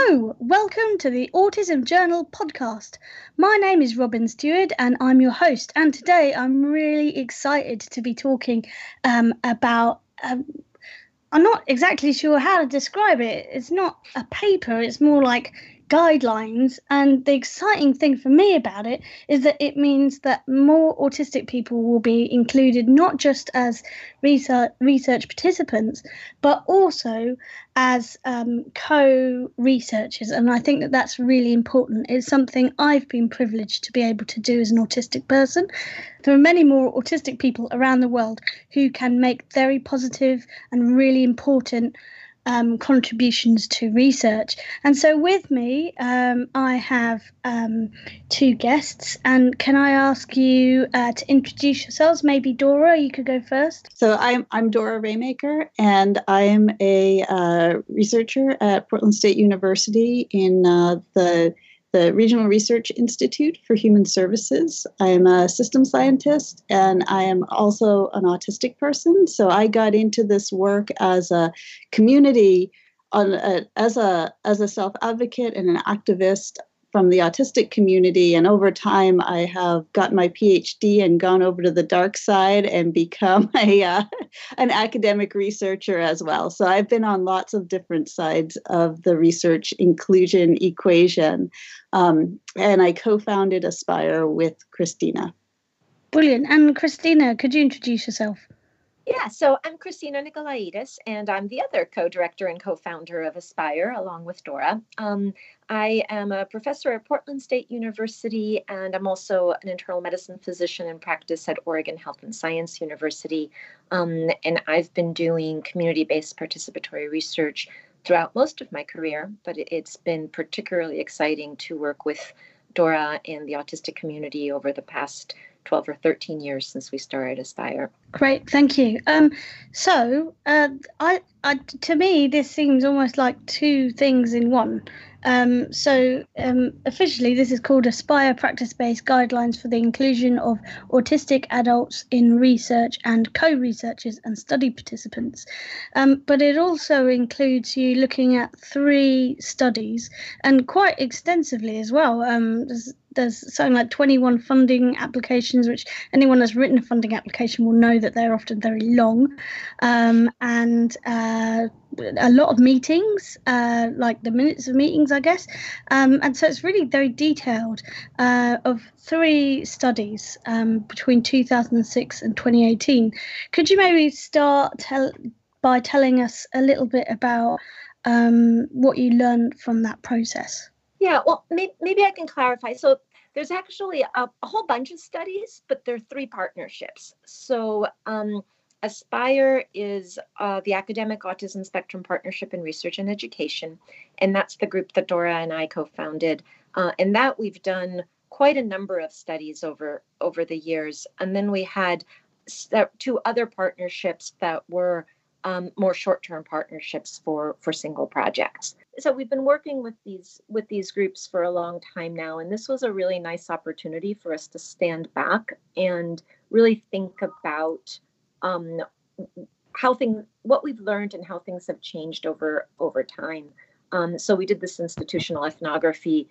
Hello, welcome to the Autism Journal podcast. My name is Robyn Steward and I'm your host. And today I'm really excited to be talking um, about. Um, I'm not exactly sure how to describe it. It's not a paper, it's more like guidelines. And the exciting thing for me about it is that it means that more autistic people will be included not just as research, research participants, but also as um, co researchers. And I think that that's really important. It's something I've been privileged to be able to do as an autistic person. There are many more autistic people around the world who can make very positive and really important um, contributions to research. And so, with me, um, I have um, two guests. And can I ask you uh, to introduce yourselves? Maybe Dora, you could go first. So, I'm, I'm Dora Raymaker, and I'm a uh, researcher at Portland State University in uh, the the Regional Research Institute for Human Services. I am a system scientist and I am also an autistic person. So I got into this work as a community, a, as a as a self advocate and an activist from the autistic community. And over time, I have gotten my PhD and gone over to the dark side and become a uh, an academic researcher as well. So I've been on lots of different sides of the research inclusion equation. Um, and I co-founded AASPIRE with Christina. Brilliant. And Christina, could you introduce yourself? Yeah, so I'm Christina Nicolaidis, and I'm the other co director and co founder of AASPIRE, along with Dora. Um, I am a professor at Portland State University, and I'm also an internal medicine physician in practice at Oregon Health and Science University. Um, and I've been doing community based participatory research throughout most of my career, but it's been particularly exciting to work with Dora and the autistic community over the past 12 or 13 years since we started AASPIRE. Great, thank you. Um, so, uh, I, I, to me, this seems almost like two things in one. Um, so, um, officially, this is called AASPIRE Practice Based Guidelines for the Inclusion of Autistic Adults in Research and Co researchers and Study Participants. Um, but it also includes you looking at three studies and quite extensively as well. Um, there's something like 21 funding applications, which anyone that's written a funding application will know that they're often very long, um, and uh, a lot of meetings, uh, like the minutes of meetings, I guess. Um, and so it's really very detailed uh, of three studies um, between 2006 and 2018. Could you maybe start by telling us a little bit about um, what you learned from that process? Yeah, well, may- maybe I can clarify. So there's actually a, a, whole bunch of studies, but there are three partnerships. So um, AASPIRE is uh, the Academic Autism Spectrum Partnership in Research and Education, and that's the group that Dora and I co-founded. Uh, and that we've done quite a number of studies over over the years. And then we had two other partnerships that were um, more short-term partnerships for for single projects. So we've been working with these with these groups for a long time now, and this was a really nice opportunity for us to stand back and really think about um, how things, what we've learned, and how things have changed over over time. Um, so we did this institutional ethnography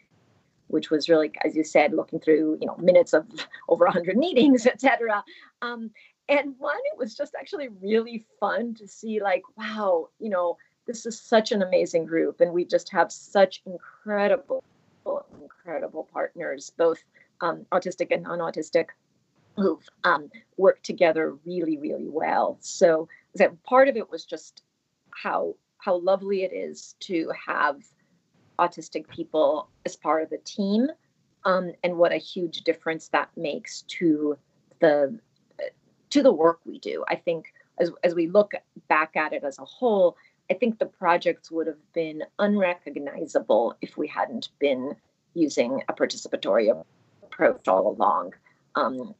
which was really, as you said, looking through you know minutes of over 100 meetings, etc. Um, and one it was just actually really fun to see like wow you know this is such an amazing group and we just have such incredible incredible partners both um, autistic and non-autistic who've um, worked together really really well. So that part of it was just how how lovely it is to have autistic people as part of the team um, and what a huge difference that makes to the to the work we do. I think as, as we look back at it as a whole, I think the projects would have been unrecognizable if we hadn't been using a participatory approach all along. Um,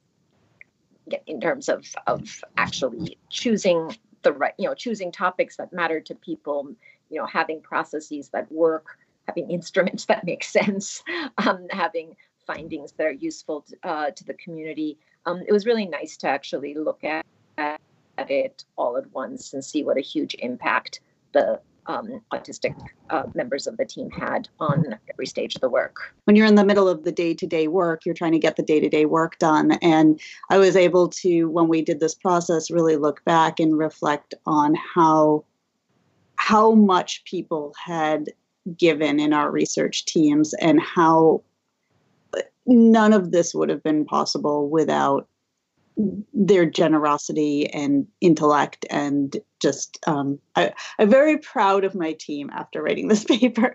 in terms of of actually choosing the right, you know, choosing topics that matter to people, you know, having processes that work, having instruments that make sense, um, having findings that are useful to, uh, to the community um, it was really nice to actually look at, at it all at once and see what a huge impact the um, autistic uh, members of the team had on every stage of the work. When you're in the middle of the day to day work, you're trying to get the day to day work done. And I was able to, when we did this process, really look back and reflect on how how much people had given in our research teams and how none of this would have been possible without their generosity and intellect and just um, I, i'm very proud of my team after writing this paper.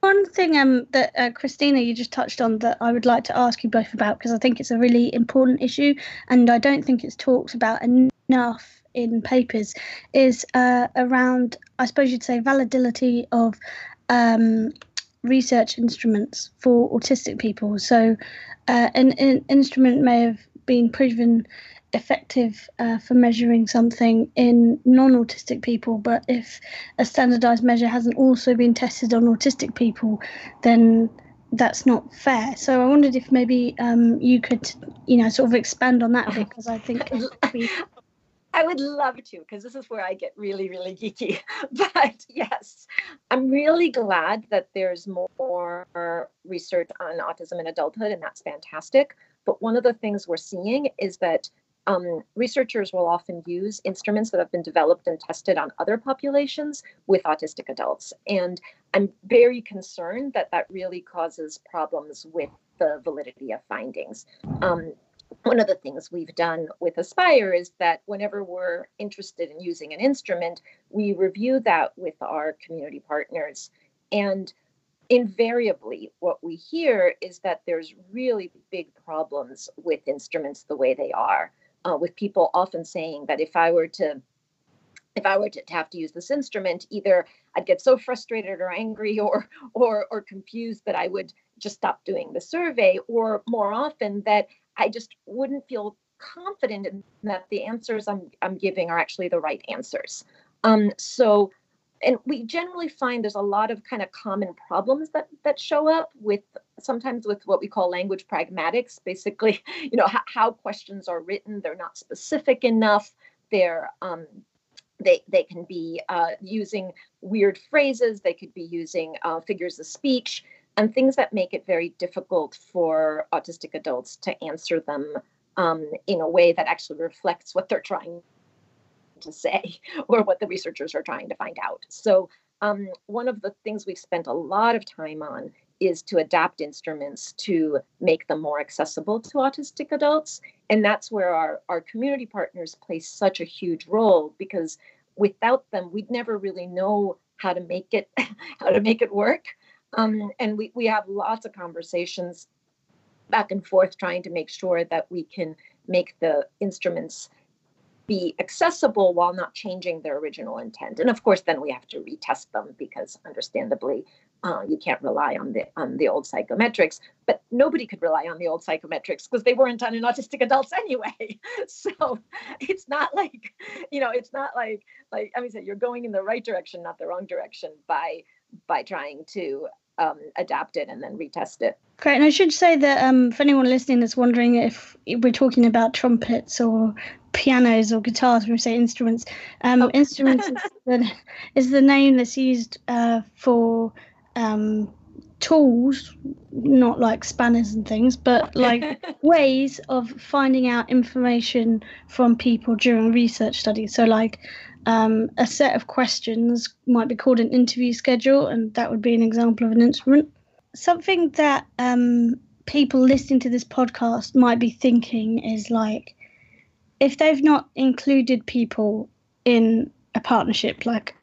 One thing um, that uh, christina you just touched on that i would like to ask you both about because i think it's a really important issue and i don't think it's talked about enough in papers is uh, around i suppose you'd say validity of um, research instruments for autistic people. So, uh, an, an, instrument may have been proven effective uh, for measuring something in non autistic people, but if a standardized measure hasn't also been tested on autistic people, then that's not fair. So I wondered if maybe um, you could, you know, sort of expand on that because I think I would love to, because this is where I get really, really geeky. But yes, I'm really glad that there's more research on autism in adulthood, and that's fantastic. But one of the things we're seeing is that um, researchers will often use instruments that have been developed and tested on other populations with autistic adults. And I'm very concerned that that really causes problems with the validity of findings. Um, one of the things we've done with AASPIRE is that whenever we're interested in using an instrument, we review that with our community partners. And invariably, what we hear is that there's really big problems with instruments the way they are, uh, with people often saying that if I were to if I were to have to use this instrument, either I'd get so frustrated or angry or or or confused that I would just stop doing the survey, or more often that I just wouldn't feel confident that the answers I'm, I'm giving are actually the right answers. Um, so, and we generally find there's a lot of kind of common problems that that show up with sometimes with what we call language pragmatics. Basically, you know how, how questions are written, they're not specific enough. They're um, they they can be uh, using weird phrases. They could be using uh, figures of speech and things that make it very difficult for autistic adults to answer them um, in a way that actually reflects what they're trying to say or what the researchers are trying to find out. So, um, one of the things we've spent a lot of time on is to adapt instruments to make them more accessible to autistic adults. And that's where our, our community partners play such a huge role because without them, we'd never really know how to make it how to make it work. Um, and we, we have lots of conversations back and forth trying to make sure that we can make the instruments be accessible while not changing their original intent. And of course, then we have to retest them because, understandably, uh, you can't rely on the on the old psychometrics. But nobody could rely on the old psychometrics because they weren't done in autistic adults anyway. so it's not like you know, it's not like like I mean, you're going in the right direction, not the wrong direction by by trying to um, adapt it and then retest it. Great. And I should say that um, for anyone listening that's wondering if we're talking about trumpets or pianos or guitars when we say instruments, um, oh. instruments is, the, is, the, name that's used uh, for um, tools, not like spanners and things, but like ways of finding out information from people during research studies. So, like um, a set of questions might be called an interview schedule, and that would be an example of an instrument. Something that um, people listening to this podcast might be thinking is like, if they've not included people in a partnership, like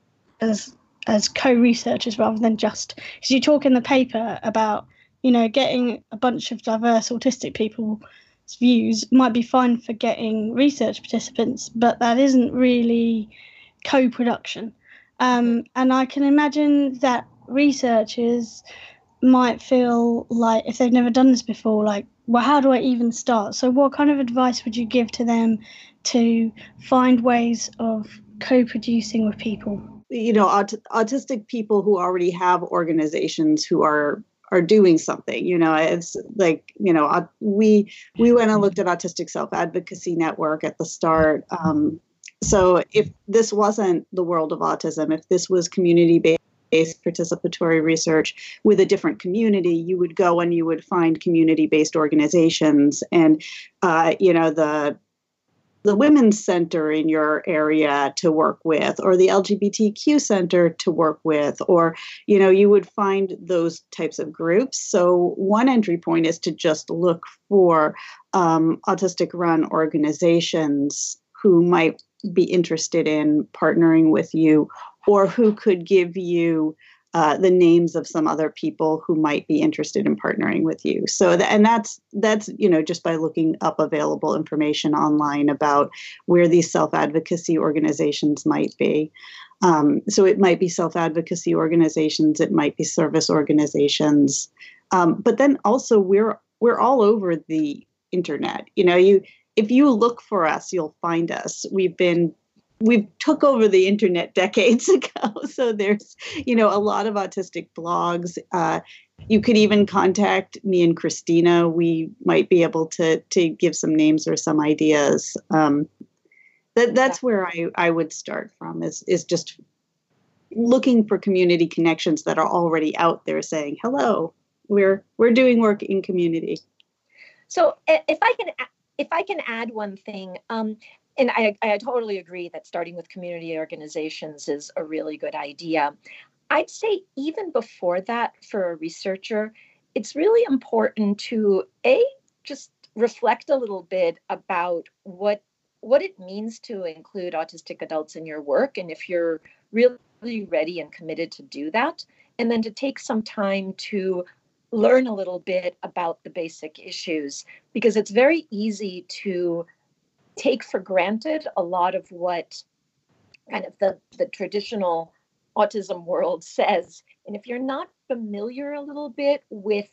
as as co-researchers rather than just because you talk in the paper about you know getting a bunch of diverse autistic people's views might be fine for getting research participants, but that isn't really co-production. Um, and I can imagine that researchers might feel like if they've never done this before, like, well, how do I even start? So, what kind of advice would you give to them to find ways of co-producing with people? You know, aut- autistic people who already have organizations who are are doing something you know it's like you know we we went and looked at autistic self advocacy network at the start um, So if this wasn't the world of autism, if this was community based participatory research with a different community, you would go and you would find community based organizations and, uh, you know, the the women's center in your area to work with or the lgbtq center to work with or you know you would find those types of groups. So one entry point is to just look for um, autistic run organizations who might be interested in partnering with you or who could give you uh, the names of some other people who might be interested in partnering with you. So, th- and that's that's you know just by looking up available information online about where these self advocacy organizations might be. Um, so it might be self advocacy organizations, it might be service organizations, um, but then also we're we're all over the internet. You know, you if you look for us, you'll find us. We've been we took over the internet decades ago. So there's you know a lot of autistic blogs. Uh, you could even contact me and christina. We might be able to to give some names or some ideas. Um, that that's where i i would start from is is just looking for community connections that are already out there saying hello we're we're doing work in community. So if i can if i can add one thing um, and I, I totally agree that starting with community organizations is a really good idea. I'd say even before that, for a researcher, it's really important to a just reflect a little bit about what what it means to include autistic adults in your work and if you're really ready and committed to do that and then to take some time to learn a little bit about the basic issues because it's very easy to take for granted a lot of what kind of the, the traditional autism world says. And if you're not familiar a little bit with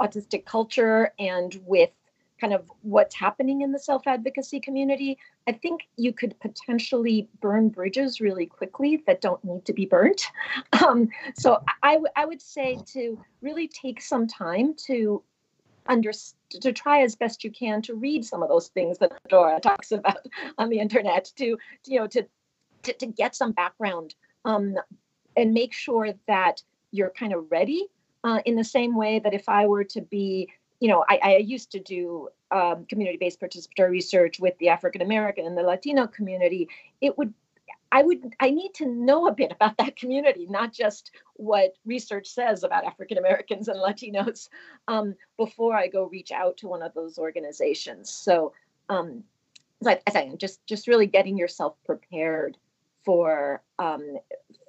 autistic culture and with kind of what's happening in the self advocacy community, I think you could potentially burn bridges really quickly that don't need to be burnt. Um, so I would say to really take some time to understand to try as best you can to read some of those things that Dora talks about on the internet to, to you know to, to, to get some background um, and make sure that you're kind of ready uh, in the same way that if I were to be you know I, I used to do um, community-based participatory research with the African American and the Latino community it would I would I need to know a bit about that community, not just what research says about African Americans and Latinos, um, before I go reach out to one of those organizations. So, um, like I said, just just really getting yourself prepared for um,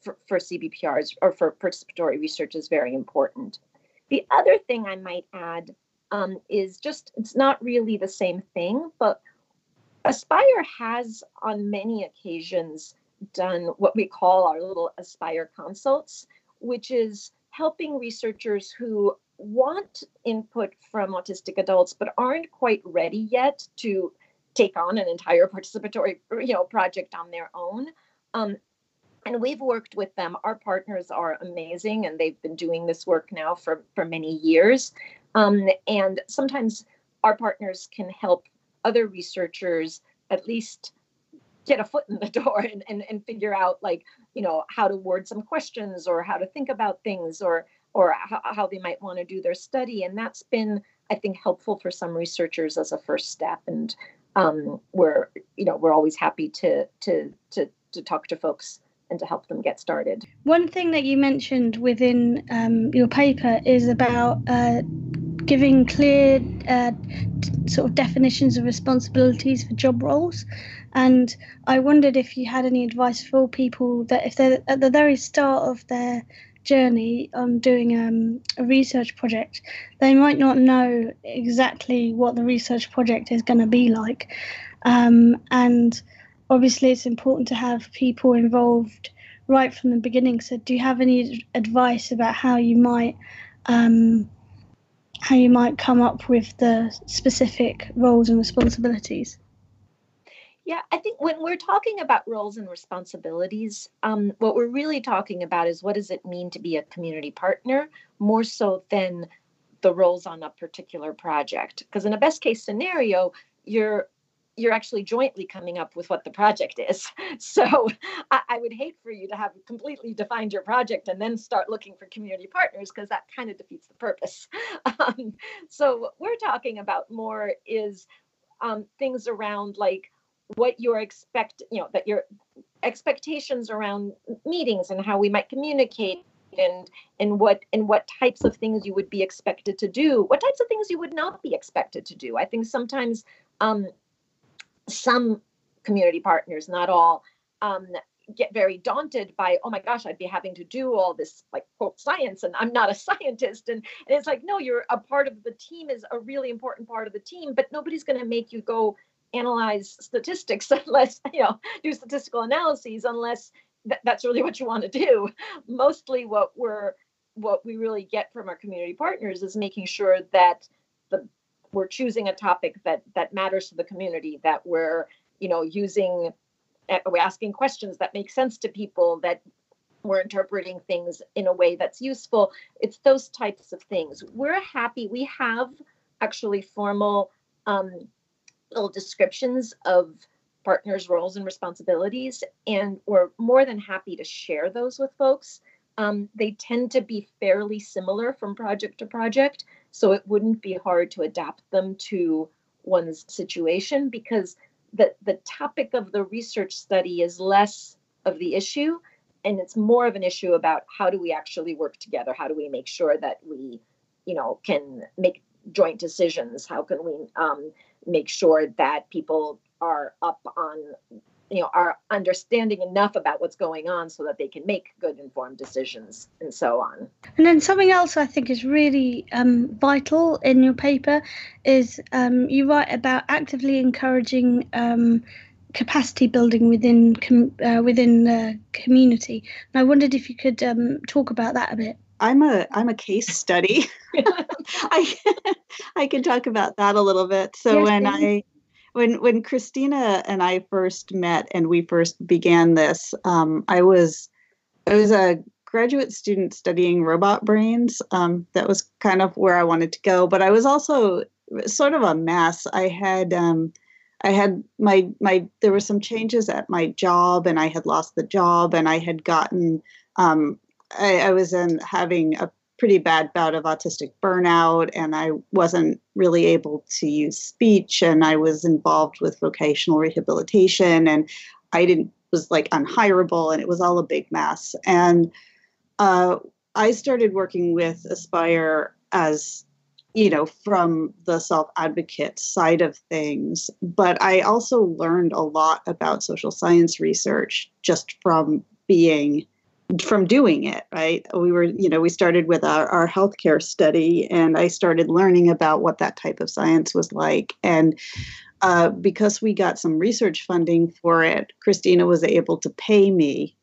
for, for CBPRs or for participatory research is very important. The other thing I might add um, is just it's not really the same thing, but AASPIRE has on many occasions done what we call our little AASPIRE consults, which is helping researchers who want input from autistic adults but aren't quite ready yet to take on an entire participatory you know project on their own. Um, and we've worked with them. Our partners are amazing and they've been doing this work now for for many years. Um, and sometimes our partners can help other researchers at least get a foot in the door and, and, and figure out like you know how to word some questions or how to think about things or or how, how they might want to do their study and that's been i think helpful for some researchers as a first step and um, we're you know we're always happy to to to to talk to folks and to help them get started. One thing that you mentioned within um, your paper is about uh, giving clear uh, sort of definitions of responsibilities for job roles. And I wondered if you had any advice for people that if they're at the very start of their journey on doing um, a research project, they might not know exactly what the research project is going to be like. Um, and obviously, it's important to have people involved right from the beginning. So, do you have any advice about how you might um, how you might come up with the specific roles and responsibilities? Yeah, I think when we're talking about roles and responsibilities, um, what we're really talking about is what does it mean to be a community partner more so than the roles on a particular project. Because in a best case scenario, you're you're actually jointly coming up with what the project is. So I, I, would hate for you to have completely defined your project and then start looking for community partners because that kind of defeats the purpose. Um, so what we're talking about more is um, things around like what you're expect, you know, that your expectations around meetings and how we might communicate and and what and what types of things you would be expected to do what types of things you would not be expected to do i think sometimes um, some community partners not all um, get very daunted by oh my gosh i'd be having to do all this like quote science and i'm not a scientist and, and it's like no you're a part of the team is a really important part of the team but nobody's going to make you go analyze statistics unless you know do statistical analyses unless th- that's really what you want to do. Mostly what we're what we really get from our community partners is making sure that the we're choosing a topic that that matters to the community that we're you know using eh, we're asking questions that make sense to people that we're interpreting things in a way that's useful it's those types of things we're happy we have actually formal um, little descriptions of partners' roles and responsibilities, and we're more than happy to share those with folks. Um, they tend to be fairly similar from project to project, so it wouldn't be hard to adapt them to one's situation because the, the topic of the research study is less of the issue and it's more of an issue about how do we actually work together? How do we make sure that we you know can make joint decisions? How can we um, make sure that people are up on you know are understanding enough about what's going on so that they can make good informed decisions and so on and then something else i think is really um, vital in your paper is um, you write about actively encouraging um, capacity building within com- uh, within the community and i wondered if you could um, talk about that a bit I'm a I'm a case study. I I can talk about that a little bit. So yes, when I when when Christina and I first met and we first began this, um, I was I was a graduate student studying robot brains. Um, that was kind of where I wanted to go, but I was also sort of a mess. I had um, I had my my there were some changes at my job, and I had lost the job, and I had gotten um, I, I was in having a pretty bad bout of autistic burnout and I wasn't really able to use speech and I was involved with vocational rehabilitation and I didn't was like unhireable and it was all a big mess. And uh, I started working with AASPIRE as you know from the self advocate side of things but I also learned a lot about social science research just from being from doing it right we were you know we started with our, our healthcare study and i started learning about what that type of science was like and uh, because we got some research funding for it christina was able to pay me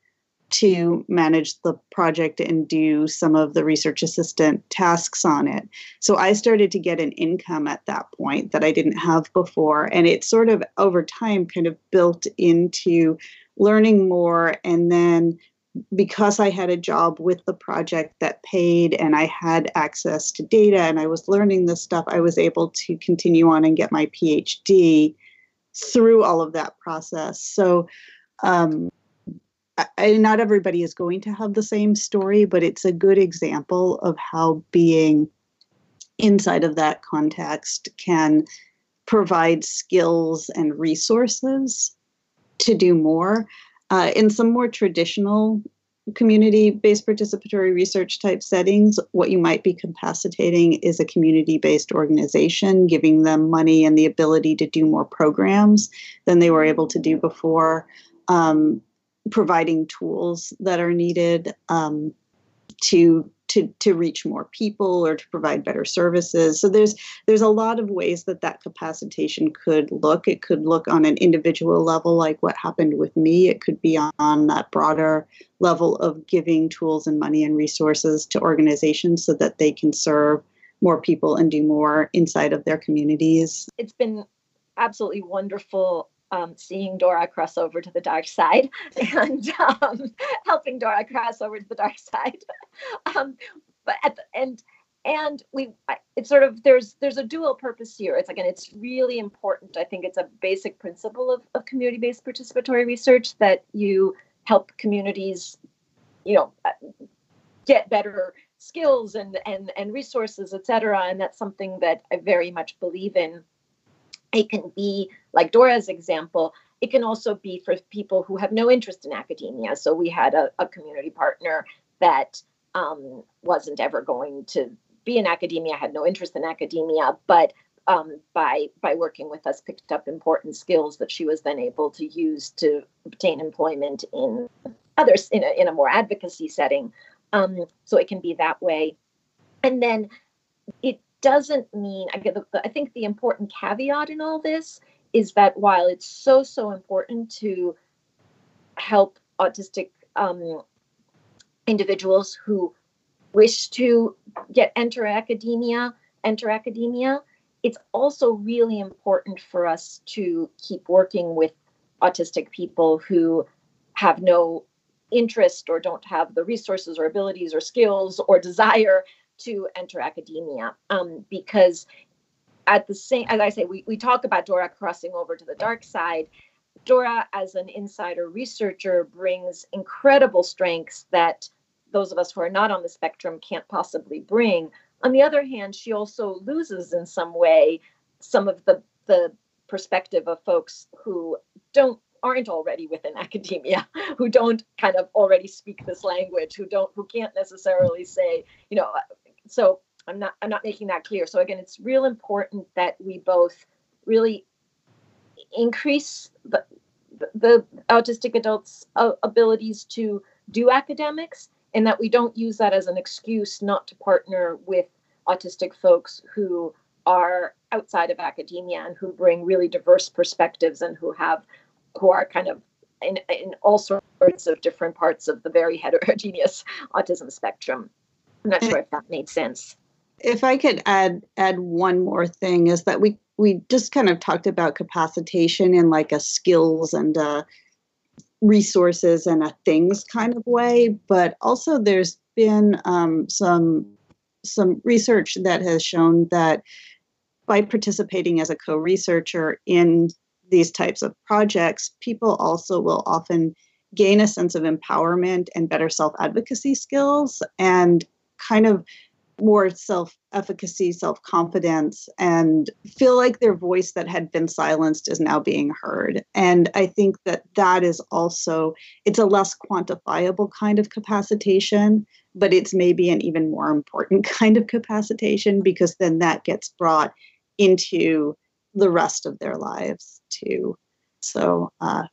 to manage the project and do some of the research assistant tasks on it. So I started to get an income at that point that I didn't have before. And it sort of over time kind of built into learning more and then because I had a job with the project that paid and I had access to data and I was learning this stuff, I was able to continue on and get my PhD through all of that process. So, um, I, not everybody is going to have the same story, but it's a good example of how being inside of that context can provide skills and resources to do more. Uh, in some more traditional community based participatory research type settings, what you might be capacitating is a community based organization, giving them money and the ability to do more programs than they were able to do before, um, providing tools that are needed um, to to to reach more people or to provide better services. So there's there's a lot of ways that that capacitation could look. It could look on an individual level like what happened with me. It could be on, that broader level of giving tools and money and resources to organizations so that they can serve more people and do more inside of their communities. It's been absolutely wonderful um, seeing Dora cross over to the dark side and um, helping Dora cross over to the dark side. um, but at the end, and we it's sort of there's there's a dual purpose here. It's again it's really important. I think it's a basic principle of, of community-based participatory research that you help communities you know get better skills and and and resources et cetera and that's something that i very much believe in it can be like dora's example it can also be for people who have no interest in academia so we had a, a community partner that um, wasn't ever going to be in academia, had no interest in academia, but um, by by working with us, picked up important skills that she was then able to use to obtain employment in others in a, in a more advocacy setting. Um, so it can be that way, and then it doesn't mean I, get the, I think the important caveat in all this is that while it's so so important to help autistic um, individuals who wish to get enter academia, enter academia, it's also really important for us to keep working with autistic people who have no interest or don't have the resources or abilities or skills or desire to enter academia um, because at the same as i say we, we talk about dora crossing over to the dark side dora as an insider researcher brings incredible strengths that those of us who are not on the spectrum can't possibly bring. On the other hand, she also loses in some way some of the the perspective of folks who don't aren't already within academia who don't kind of already speak this language who don't who can't necessarily say you know so i'm not i'm not making that clear so again it's real important that we both really increase the the, autistic adults abilities to do academics and that we don't use that as an excuse not to partner with autistic folks who are outside of academia and who bring really diverse perspectives and who have who are kind of in, in all sorts of different parts of the very heterogeneous autism spectrum. I'm not sure if that made sense. If I could add add one more thing is that we we just kind of talked about capacitation in like a skills and a resources and a things kind of way, but also there's been um, some some research that has shown that by participating as a co-researcher in these types of projects, people also will often gain a sense of empowerment and better self-advocacy skills and kind of more self efficacy, self confidence, and feel like their voice that had been silenced is now being heard. And I think that that is also, it's a less quantifiable kind of capacitation, but it's maybe an even more important kind of capacitation because then that gets brought into the rest of their lives too. So uh,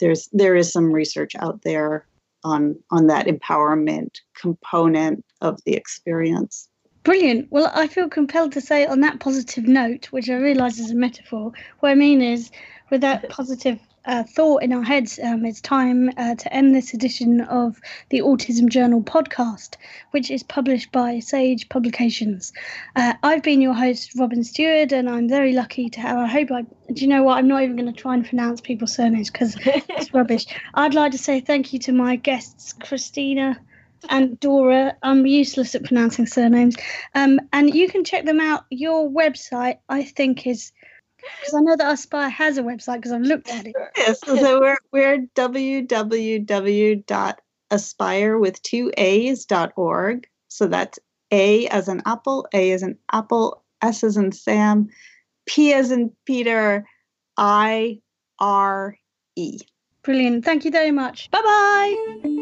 there's there is some research out there on on that empowerment component of the experience. Brilliant. Well, I feel compelled to say on that positive note, which I realise is a metaphor. What I mean is, with that positive uh, thought in our heads, um, it's time uh, to end this edition of the Autism Journal podcast, which is published by Sage Publications. Uh, I've been your host, Robyn Steward, and I'm very lucky to have. I hope I. Do you know what? I'm not even going to try and pronounce people's surnames because it's rubbish. I'd like to say thank you to my guests, Christina and Dora. I'm useless at pronouncing surnames. Um, and you can check them out. Your website, I think, is because I know that AASPIRE has a website because I've looked at it. Yes, so we're we're www.aspire with two A's dot org. So that's A as an apple, A as an apple, S as in Sam, P as in Peter, I R E. Brilliant. Thank you very much. Bye bye.